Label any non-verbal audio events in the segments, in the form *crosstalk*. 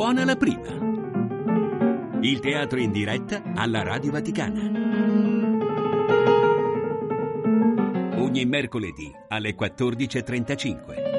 buona la prima. Il teatro in diretta alla Radio Vaticana. Ogni mercoledì alle 14.35.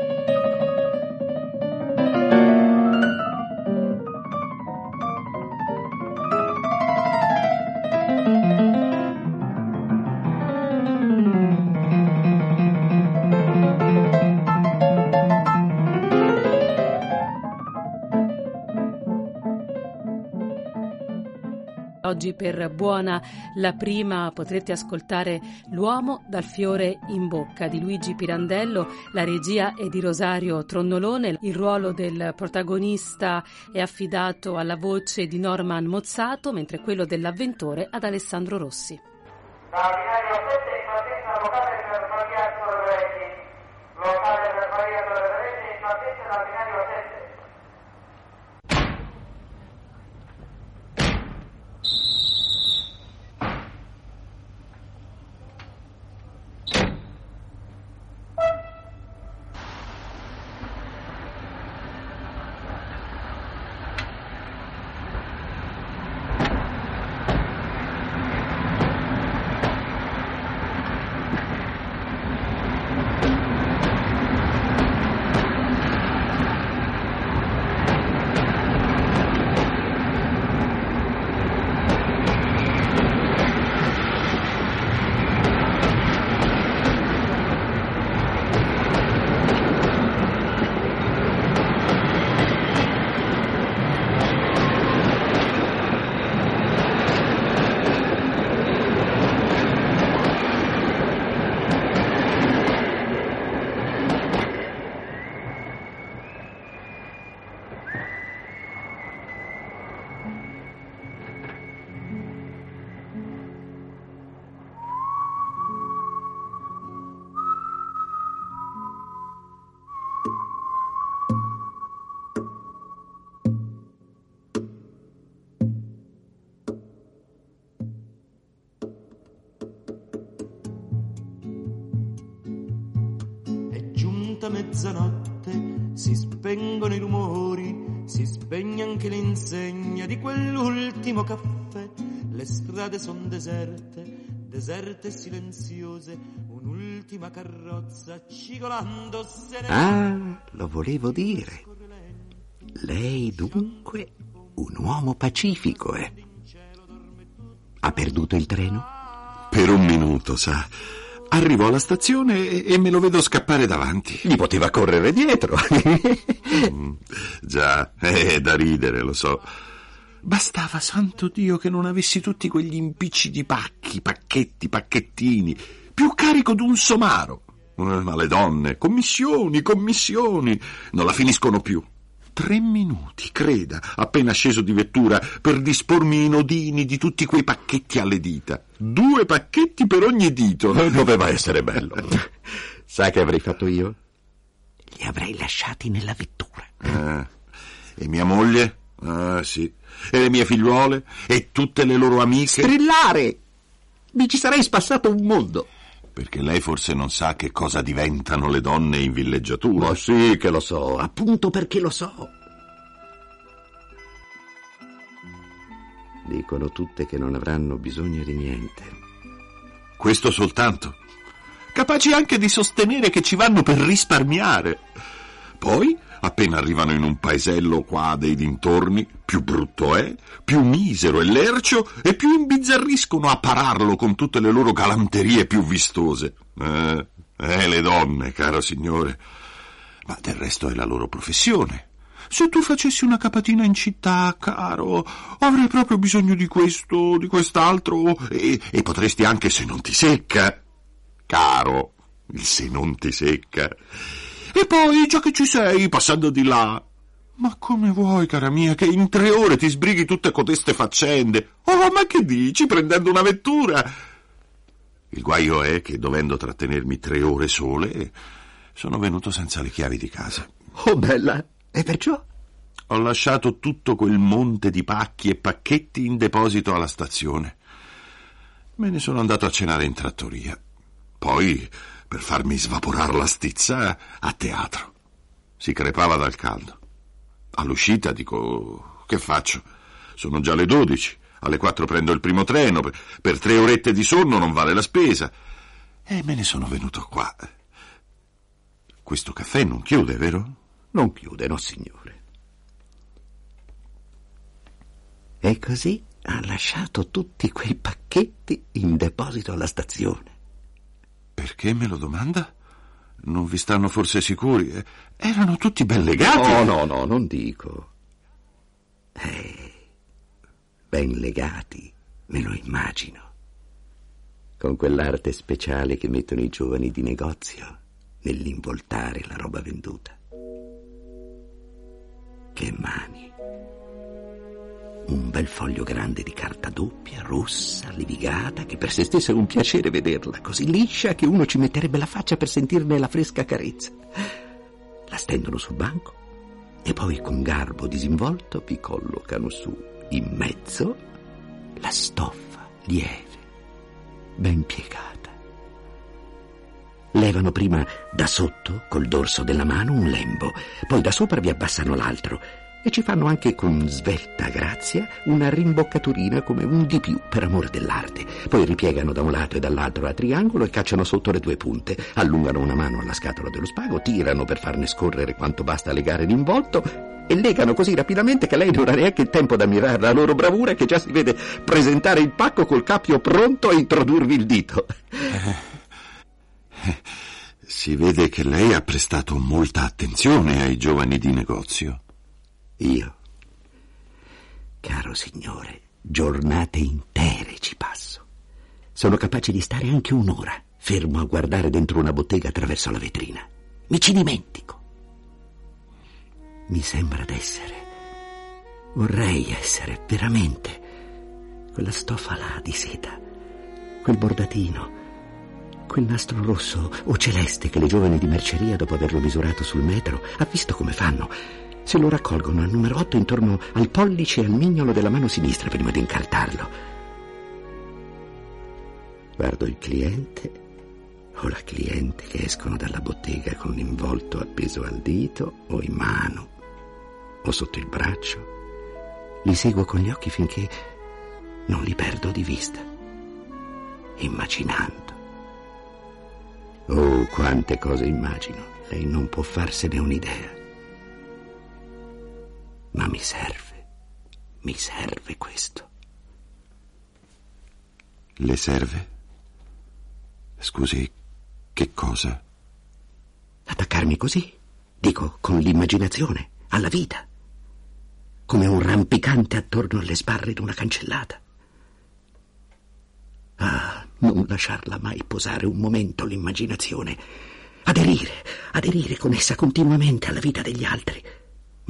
Oggi per buona la prima potrete ascoltare L'uomo dal fiore in bocca di Luigi Pirandello, la regia è di Rosario Tronnolone, il ruolo del protagonista è affidato alla voce di Norman Mozzato, mentre quello dell'avventore ad Alessandro Rossi. Da mezzanotte, si spengono i rumori, si spegne anche l'insegna di quell'ultimo caffè. Le strade sono deserte, deserte e silenziose, un'ultima carrozza cigolando se ne Ah, lo volevo dire. Lei dunque un uomo pacifico, eh? Ha perduto il treno? Per un minuto, sa. Arrivo alla stazione e, me lo vedo scappare davanti. Gli poteva correre dietro. *laughs* Mm, Già, è da ridere, lo so. Bastava, santo Dio, che non avessi tutti quegli impicci di pacchi, pacchetti, pacchettini, più carico d'un somaro. Eh, Ma le donne, commissioni, commissioni, non la finiscono più. Tre minuti, creda, appena sceso di vettura, per dispormi i nodini di tutti quei pacchetti alle dita. Due pacchetti per ogni dito. *laughs* Doveva essere bello. *laughs* Sa che avrei fatto io? Li avrei lasciati nella vettura. Eh, e mia moglie? Ah, sì. E le mie figliuole? E tutte le loro amiche? Strillare! Mi ci sarei spassato un mondo. Perché lei forse non sa che cosa diventano le donne in villeggiatura. Ma sì che lo so, appunto perché lo so. Dicono tutte che non avranno bisogno di niente. Questo soltanto. Capaci anche di sostenere che ci vanno per risparmiare. Poi, appena arrivano in un paesello qua dei dintorni, più brutto è, più misero è lercio e più imbizzarriscono a pararlo con tutte le loro galanterie più vistose. Eh, eh, le donne, caro signore. Ma del resto è la loro professione. Se tu facessi una capatina in città, caro, avrei proprio bisogno di questo, di quest'altro, e, e potresti anche se non ti secca. Caro, il se non ti secca. E poi, già che ci sei, passando di là. Ma come vuoi, cara mia, che in tre ore ti sbrighi tutte codeste faccende? Oh, ma che dici, prendendo una vettura? Il guaio è che, dovendo trattenermi tre ore sole, sono venuto senza le chiavi di casa. Oh, bella! E perciò? Ho lasciato tutto quel monte di pacchi e pacchetti in deposito alla stazione. Me ne sono andato a cenare in trattoria. Poi, per farmi svaporar la stizza, a teatro. Si crepava dal caldo. All'uscita dico, che faccio? Sono già le dodici. Alle quattro prendo il primo treno. Per tre orette di sonno non vale la spesa. E me ne sono venuto qua. Questo caffè non chiude, vero? Non chiude, no, signore. E così ha lasciato tutti quei pacchetti in deposito alla stazione. Perché me lo domanda? Non vi stanno forse sicuri? Eh, Erano tutti ben legati. No, no, no, non dico. Eh, ben legati, me lo immagino. Con quell'arte speciale che mettono i giovani di negozio nell'involtare la roba venduta. Che mani. Un bel foglio grande di carta doppia, rossa, levigata, che per se stessa è un piacere vederla, così liscia che uno ci metterebbe la faccia per sentirne la fresca carezza. La stendono sul banco e poi con garbo disinvolto vi collocano su, in mezzo, la stoffa lieve, ben piegata. Levano prima da sotto, col dorso della mano, un lembo, poi da sopra vi abbassano l'altro e ci fanno anche con svelta grazia una rimboccaturina come un di più per amore dell'arte. Poi ripiegano da un lato e dall'altro a triangolo e cacciano sotto le due punte, allungano una mano alla scatola dello spago, tirano per farne scorrere quanto basta legare l'involto e legano così rapidamente che lei non ha neanche il tempo da ammirare la loro bravura che già si vede presentare il pacco col cappio pronto a introdurvi il dito. Si vede che lei ha prestato molta attenzione ai giovani di negozio. Io, caro signore, giornate intere ci passo. Sono capace di stare anche un'ora fermo a guardare dentro una bottega attraverso la vetrina. Mi ci dimentico. Mi sembra d'essere, vorrei essere veramente quella stoffa là di seta, quel bordatino, quel nastro rosso o celeste che le giovani di merceria, dopo averlo misurato sul metro, ha visto come fanno se lo raccolgono al numero 8 intorno al pollice e al mignolo della mano sinistra prima di incartarlo. Guardo il cliente o la cliente che escono dalla bottega con l'involto appeso al dito o in mano o sotto il braccio. Li seguo con gli occhi finché non li perdo di vista, immaginando. Oh, quante cose immagino. Lei non può farsene un'idea mi serve, mi serve questo. Le serve? Scusi, che cosa? Attaccarmi così, dico, con l'immaginazione, alla vita, come un rampicante attorno alle sbarre d'una cancellata. Ah, non lasciarla mai posare un momento l'immaginazione, aderire, aderire con essa continuamente alla vita degli altri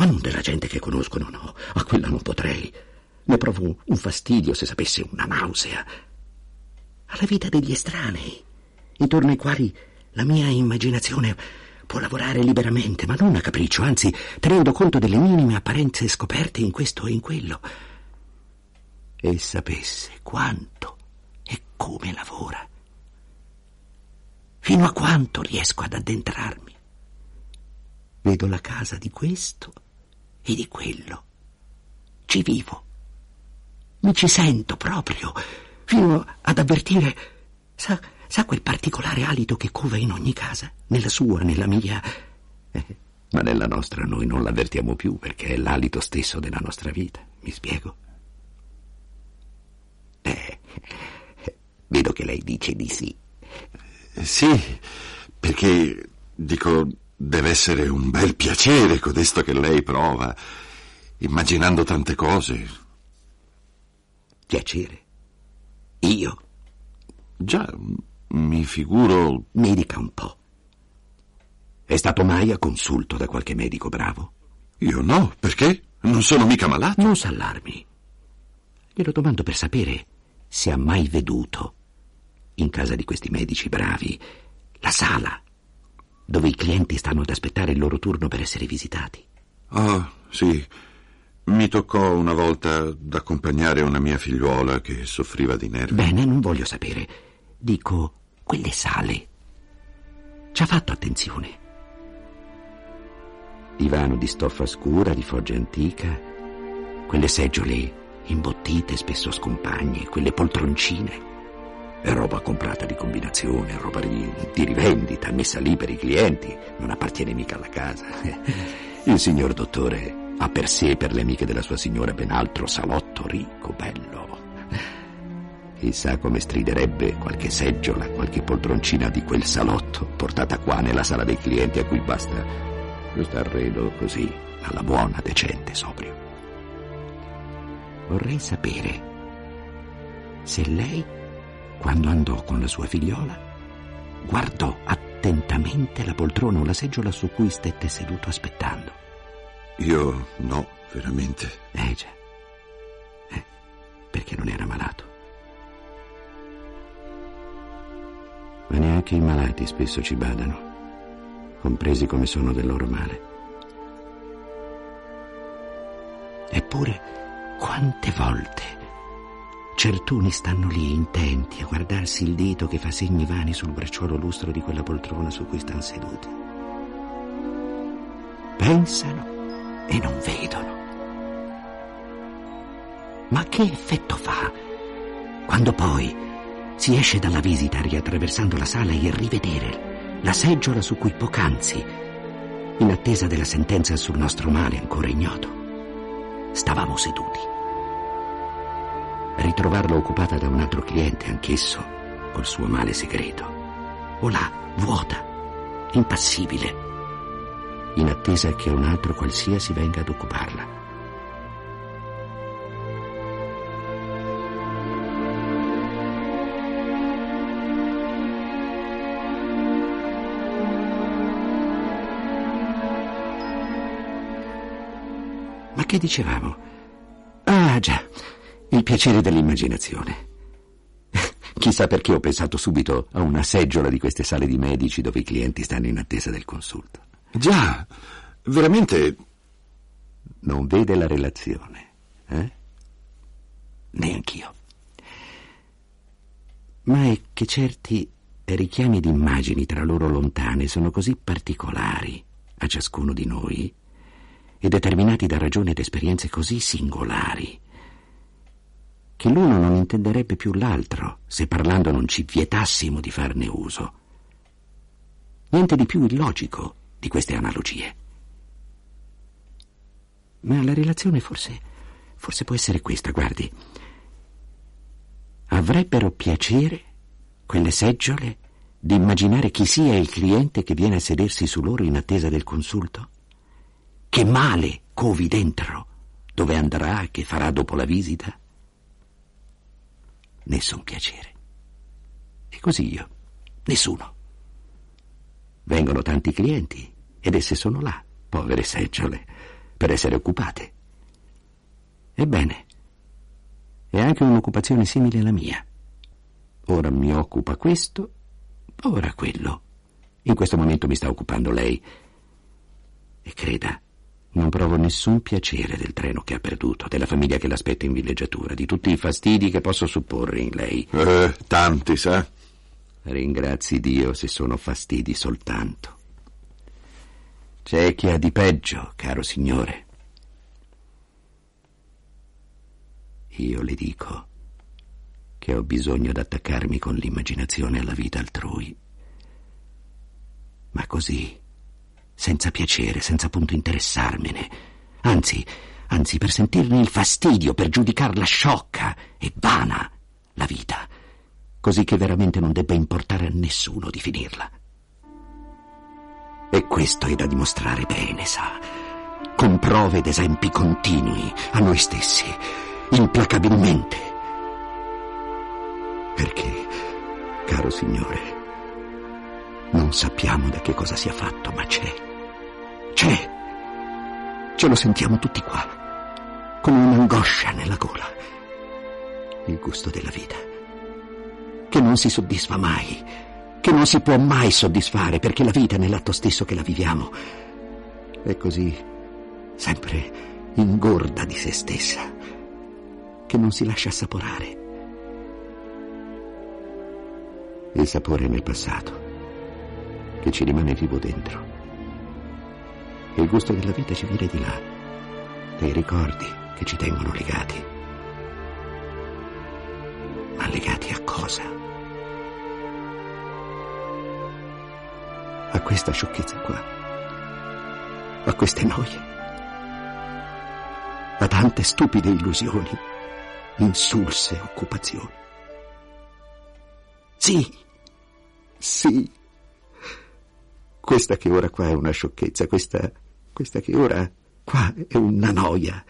ma non della gente che conoscono, no. A quella non potrei. Ne provo un fastidio se sapesse una nausea. Alla vita degli estranei, intorno ai quali la mia immaginazione può lavorare liberamente, ma non a capriccio, anzi tenendo conto delle minime apparenze scoperte in questo e in quello. E sapesse quanto e come lavora. Fino a quanto riesco ad addentrarmi. Vedo la casa di questo e di quello. Ci vivo. Mi ci sento proprio, fino ad avvertire, sa, sa quel particolare alito che cova in ogni casa, nella sua, nella mia. Eh, ma nella nostra noi non l'avvertiamo più perché è l'alito stesso della nostra vita, mi spiego? Eh, vedo che lei dice di sì. Sì, perché dico, Deve essere un bel piacere codesto che lei prova, immaginando tante cose. Piacere? Io? Già, mi figuro. Mi dica un po'. È stato mai a consulto da qualche medico bravo? Io no, perché? Non sono mica malato. Non s'allarmi. Glielo domando per sapere se ha mai veduto, in casa di questi medici bravi, la sala dove i clienti stanno ad aspettare il loro turno per essere visitati. Ah, sì. Mi toccò una volta d'accompagnare una mia figliuola che soffriva di nervi. Bene, non voglio sapere. Dico, quelle sale. Ci ha fatto attenzione. divano di stoffa scura, di foggia antica, quelle seggiole imbottite, spesso scompagne, quelle poltroncine. Roba comprata di combinazione, roba di, di rivendita, messa lì per i clienti, non appartiene mica alla casa. *laughs* Il signor dottore ha per sé e per le amiche della sua signora ben altro salotto ricco, bello. Chissà come striderebbe qualche seggiola, qualche poltroncina di quel salotto, portata qua nella sala dei clienti a cui basta questo arredo così, alla buona, decente, sobrio. Vorrei sapere se lei, quando andò con la sua figliola, guardò attentamente la poltrona o la seggiola su cui stette seduto aspettando. Io no, veramente. Eh già. Eh, perché non era malato. Ma neanche i malati spesso ci badano, compresi come sono del loro male. Eppure, quante volte certuni stanno lì intenti a guardarsi il dito che fa segni vani sul bracciolo lustro di quella poltrona su cui stanno seduti. Pensano e non vedono. Ma che effetto fa quando poi si esce dalla visita riattraversando la sala e rivedere la seggiola su cui poc'anzi, in attesa della sentenza sul nostro male ancora ignoto, stavamo seduti. Ritrovarla occupata da un altro cliente, anch'esso col suo male segreto, o là, vuota, impassibile, in attesa che un altro qualsiasi venga ad occuparla. Ma che dicevamo? Ah, già, il piacere dell'immaginazione. Chissà perché ho pensato subito a una seggiola di queste sale di medici dove i clienti stanno in attesa del consulto. Già, veramente. Non vede la relazione, eh? Neanch'io. Ma è che certi richiami di immagini tra loro lontane sono così particolari a ciascuno di noi e determinati da ragioni ed esperienze così singolari che l'uno non intenderebbe più l'altro se parlando non ci vietassimo di farne uso. Niente di più illogico di queste analogie. Ma la relazione forse, forse può essere questa, guardi. Avrebbero piacere quelle seggiole di immaginare chi sia il cliente che viene a sedersi su loro in attesa del consulto? Che male covi dentro? Dove andrà? Che farà dopo la visita? Nessun piacere. E così io, nessuno. Vengono tanti clienti ed esse sono là, povere seggiole, per essere occupate. Ebbene, è anche un'occupazione simile alla mia. Ora mi occupa questo, ora quello. In questo momento mi sta occupando lei. E creda, non provo nessun piacere del treno che ha perduto, della famiglia che l'aspetta in villeggiatura, di tutti i fastidi che posso supporre in lei. Eh, tanti, sa? Ringrazi Dio se sono fastidi soltanto. C'è chi ha di peggio, caro signore. Io le dico che ho bisogno d'attaccarmi con l'immaginazione alla vita altrui. Ma così, senza piacere, senza appunto interessarmene. Anzi, anzi, per sentirne il fastidio, per giudicarla sciocca e vana la vita, così che veramente non debba importare a nessuno di finirla. E questo è da dimostrare bene, sa, con prove ed esempi continui a noi stessi, implacabilmente. Perché, caro signore, non sappiamo da che cosa sia fatto, ma c'è. C'è. Ce lo sentiamo tutti qua, come un'angoscia nella gola. Il gusto della vita, che non si soddisfa mai, che non si può mai soddisfare, perché la vita nell'atto stesso che la viviamo. È così, sempre ingorda di se stessa, che non si lascia assaporare. Il sapore nel passato, che ci rimane vivo dentro il gusto della vita ci viene di là, dai ricordi che ci tengono legati. Ma legati a cosa? A questa sciocchezza qua, a queste noie, a tante stupide illusioni, insulse occupazioni. Sì, sì, questa che ora qua è una sciocchezza, questa, questa che ora qua è una noia.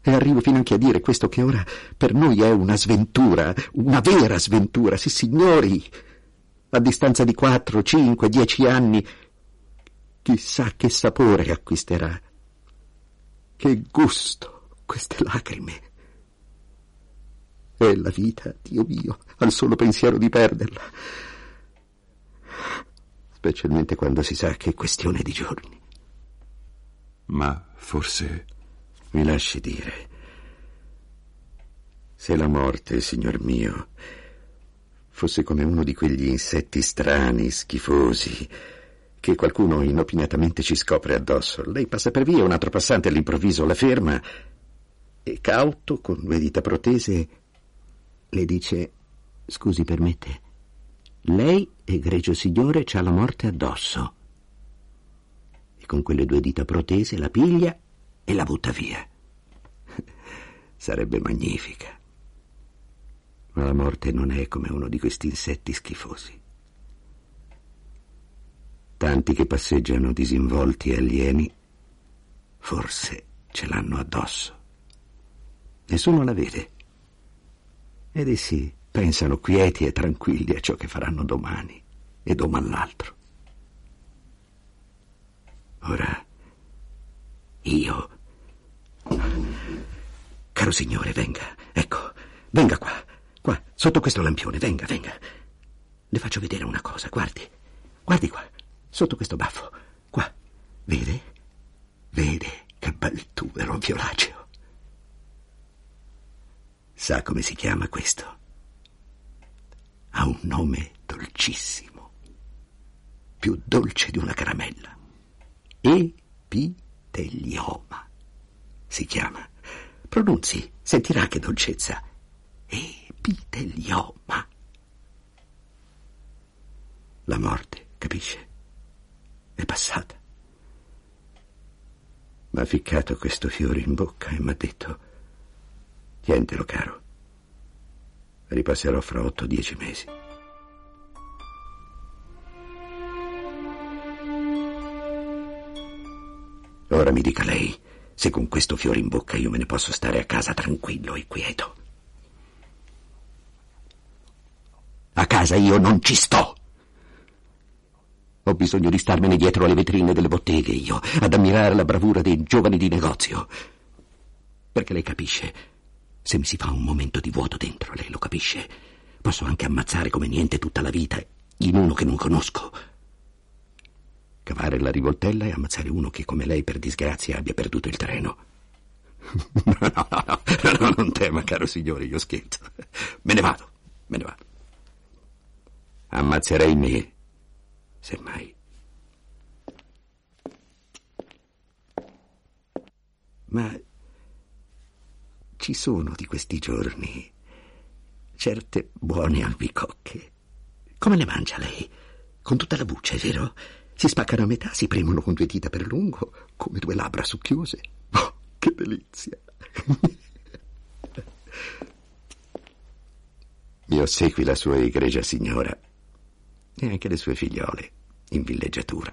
E arrivo fino anche a dire questo che ora per noi è una sventura, una vera sventura, sì signori. A distanza di quattro, cinque, dieci anni, chissà che sapore acquisterà. Che gusto queste lacrime. E la vita, Dio mio, al solo pensiero di perderla specialmente quando si sa che è questione di giorni. Ma forse... Mi lasci dire, se la morte, signor mio, fosse come uno di quegli insetti strani, schifosi, che qualcuno inopinatamente ci scopre addosso, lei passa per via, un altro passante all'improvviso la ferma e cauto, con due dita protese, le dice, scusi, permette, lei, egregio signore, c'ha la morte addosso. E con quelle due dita protese la piglia e la butta via. *laughs* Sarebbe magnifica. Ma la morte non è come uno di questi insetti schifosi. Tanti che passeggiano disinvolti e alieni, forse ce l'hanno addosso. Nessuno la vede. Ed essi pensano quieti e tranquilli a ciò che faranno domani e domani l'altro. Ora, io... Caro signore, venga, ecco, venga qua, qua, sotto questo lampione, venga, venga. Le faccio vedere una cosa, guardi, guardi qua, sotto questo baffo, qua, vede? Vede che bel tubero violaceo. Sa come si chiama questo? Ha un nome dolcissimo, più dolce di una caramella. Epitelioma si chiama. Pronunzi, sentirà che dolcezza. Epitelioma. La morte, capisce? È passata. Mi ha ficcato questo fiore in bocca e mi ha detto, tientelo caro Ripasserò fra otto o dieci mesi. Ora mi dica lei se con questo fiore in bocca io me ne posso stare a casa tranquillo e quieto. A casa io non ci sto. Ho bisogno di starmene dietro alle vetrine delle botteghe io, ad ammirare la bravura dei giovani di negozio. Perché lei capisce, se mi si fa un momento di vuoto dentro, lei lo capisce? Posso anche ammazzare come niente tutta la vita in uno che non conosco. Cavare la rivoltella e ammazzare uno che come lei per disgrazia abbia perduto il treno. *laughs* No, no, no, no, non tema, caro signore, io scherzo. Me ne vado, me ne vado. Ammazzerei me, semmai. Ma ci sono di questi giorni certe buone albicocche. Come le mangia lei? Con tutta la buccia, è vero? Si spaccano a metà, si premono con due dita per lungo, come due labbra succhiose. Oh, che delizia! Mi ossequi la sua egregia signora e anche le sue figliole in villeggiatura.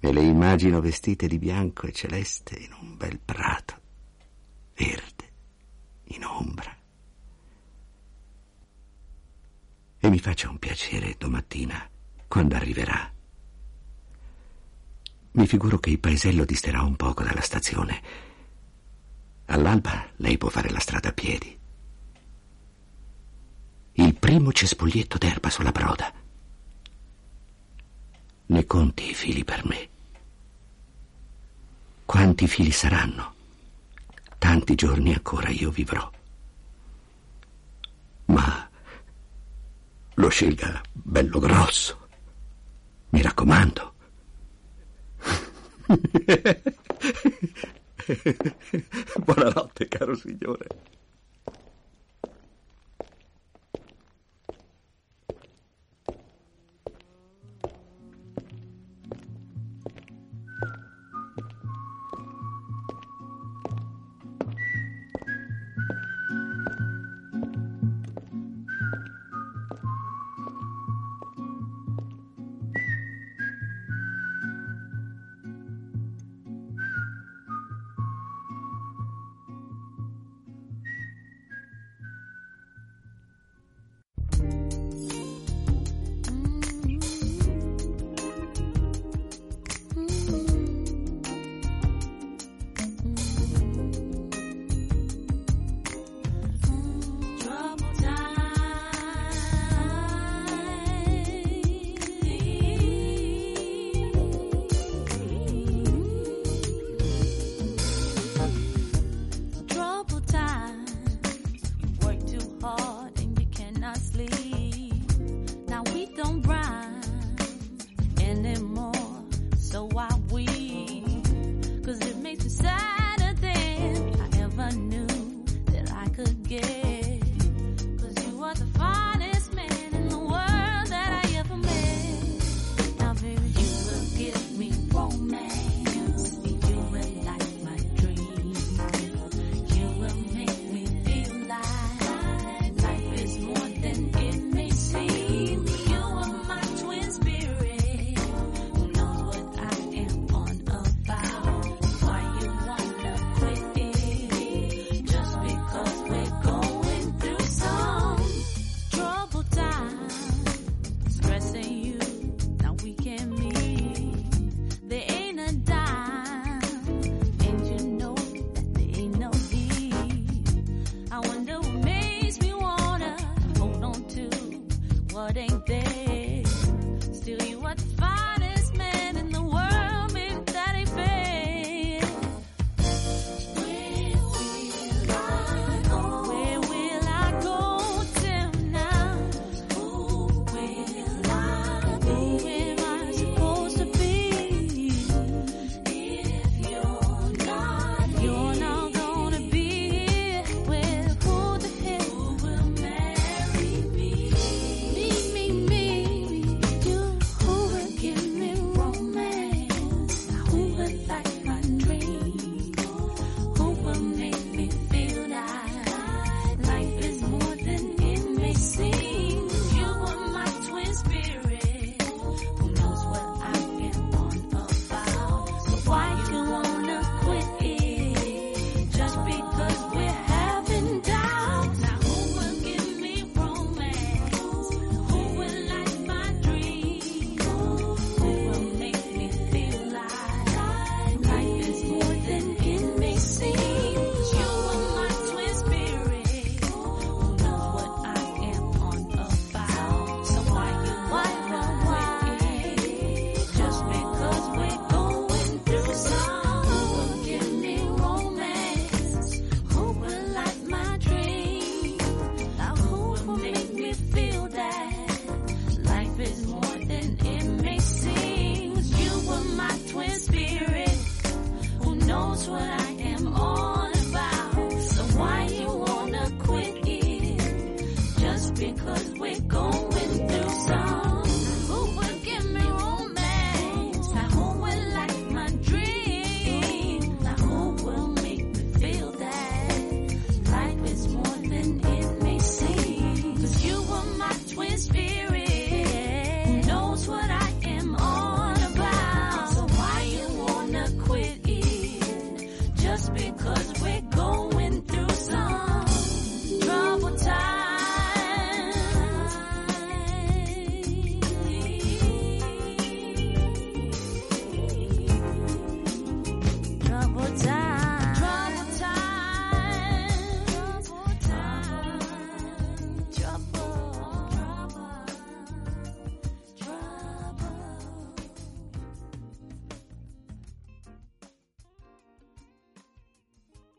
Me le immagino vestite di bianco e celeste in un bel prato verde, in ombra. E mi faccia un piacere domattina, quando arriverà. Mi figuro che il paesello disterà un poco dalla stazione. All'alba lei può fare la strada a piedi. Il primo cespuglietto d'erba sulla broda. Ne conti i fili per me. Quanti fili saranno? Tanti giorni ancora io vivrò. Ma lo scelga bello grosso. Mi raccomando. *laughs* Buonanotte, caro signore.